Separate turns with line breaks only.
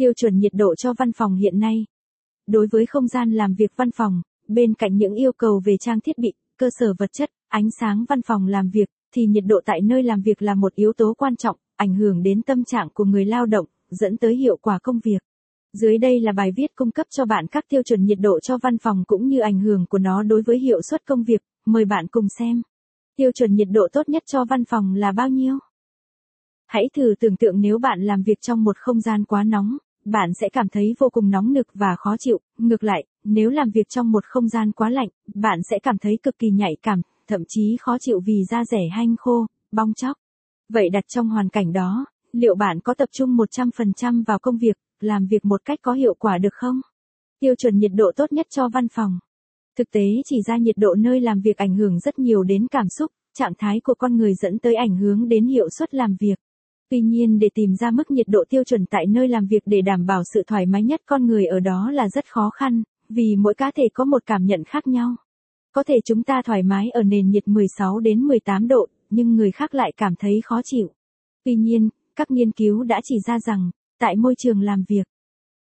Tiêu chuẩn nhiệt độ cho văn phòng hiện nay. Đối với không gian làm việc văn phòng, bên cạnh những yêu cầu về trang thiết bị, cơ sở vật chất, ánh sáng văn phòng làm việc, thì nhiệt độ tại nơi làm việc là một yếu tố quan trọng, ảnh hưởng đến tâm trạng của người lao động, dẫn tới hiệu quả công việc. Dưới đây là bài viết cung cấp cho bạn các tiêu chuẩn nhiệt độ cho văn phòng cũng như ảnh hưởng của nó đối với hiệu suất công việc, mời bạn cùng xem. Tiêu chuẩn nhiệt độ tốt nhất cho văn phòng là bao nhiêu? Hãy thử tưởng tượng nếu bạn làm việc trong một không gian quá nóng, bạn sẽ cảm thấy vô cùng nóng nực và khó chịu, ngược lại, nếu làm việc trong một không gian quá lạnh, bạn sẽ cảm thấy cực kỳ nhạy cảm, thậm chí khó chịu vì da rẻ hanh khô, bong chóc. Vậy đặt trong hoàn cảnh đó, liệu bạn có tập trung 100% vào công việc, làm việc một cách có hiệu quả được không? Tiêu chuẩn nhiệt độ tốt nhất cho văn phòng. Thực tế chỉ ra nhiệt độ nơi làm việc ảnh hưởng rất nhiều đến cảm xúc, trạng thái của con người dẫn tới ảnh hưởng đến hiệu suất làm việc. Tuy nhiên để tìm ra mức nhiệt độ tiêu chuẩn tại nơi làm việc để đảm bảo sự thoải mái nhất con người ở đó là rất khó khăn, vì mỗi cá thể có một cảm nhận khác nhau. Có thể chúng ta thoải mái ở nền nhiệt 16 đến 18 độ, nhưng người khác lại cảm thấy khó chịu. Tuy nhiên, các nghiên cứu đã chỉ ra rằng, tại môi trường làm việc,